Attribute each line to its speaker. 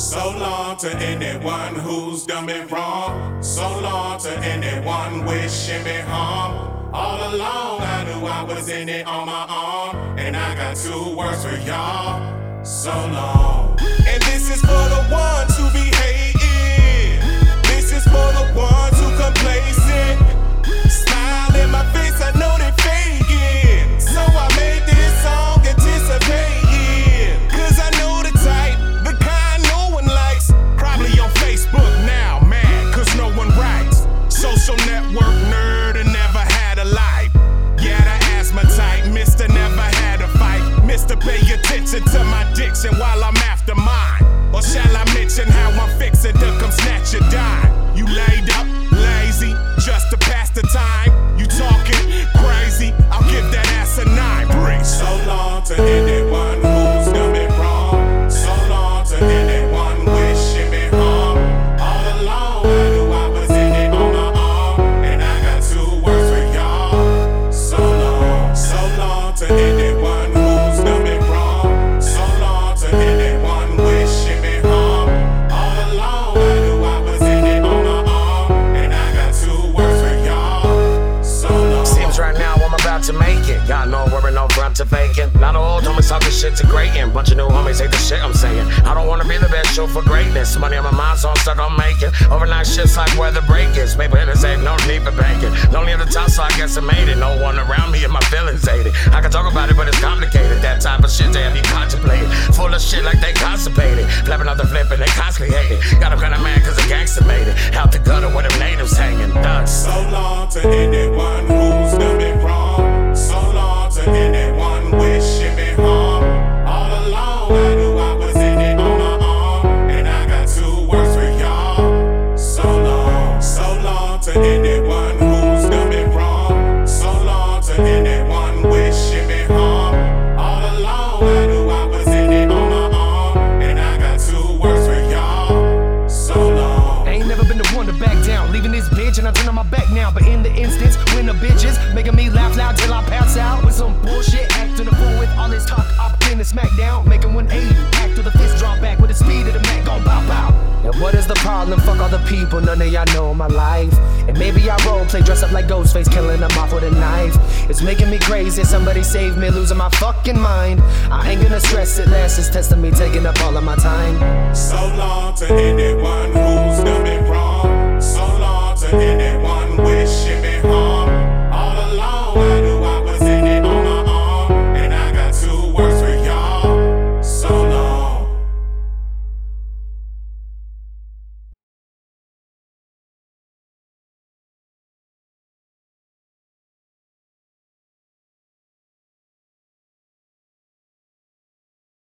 Speaker 1: So long to anyone who's done me wrong. So long to anyone wishing me harm. All along I knew I was in it on my own. And I got two words for y'all. So long. And this is for the ones who be fight. Mr. Pay attention to my diction while I'm after mine. Or shall I mention how I'm fixing to come snatch your dime? You laid up, lazy, just to pass the time. It. Got
Speaker 2: no worry, no front to faking. Not old homies talking shit to grating. Bunch of new homies hate the shit I'm saying. I don't wanna be the best show for greatness. Money on my mind, so I'm stuck on making. Overnight shit's like where the break is. Paper hitters ain't no need for banking. Lonely at the top, so I guess I made it. No one around me and my feelings hated. I can talk about it, but it's complicated. That type of shit they have you contemplating. Full of shit like they constipated. Flapping out the flip and they constantly hate it. Got them kinda mad cause the gangster made it. Out the gutter where them natives hanging. Thugs.
Speaker 1: So long to anyone
Speaker 3: bitches making me laugh loud till I pass out with some bullshit, acting a fool with all this talk, up in the smackdown, making 180. Act with the fist drop back with the speed of the Mac, gon' bow bow. Now what is the problem? Fuck all the people, none of y'all know my life. And maybe I role play, dress up like Ghostface, killing them off with a knife. It's making me crazy. Somebody save me, losing my fucking mind. I ain't gonna stress it less. It's testing me, taking up all of my time.
Speaker 1: So long to anyone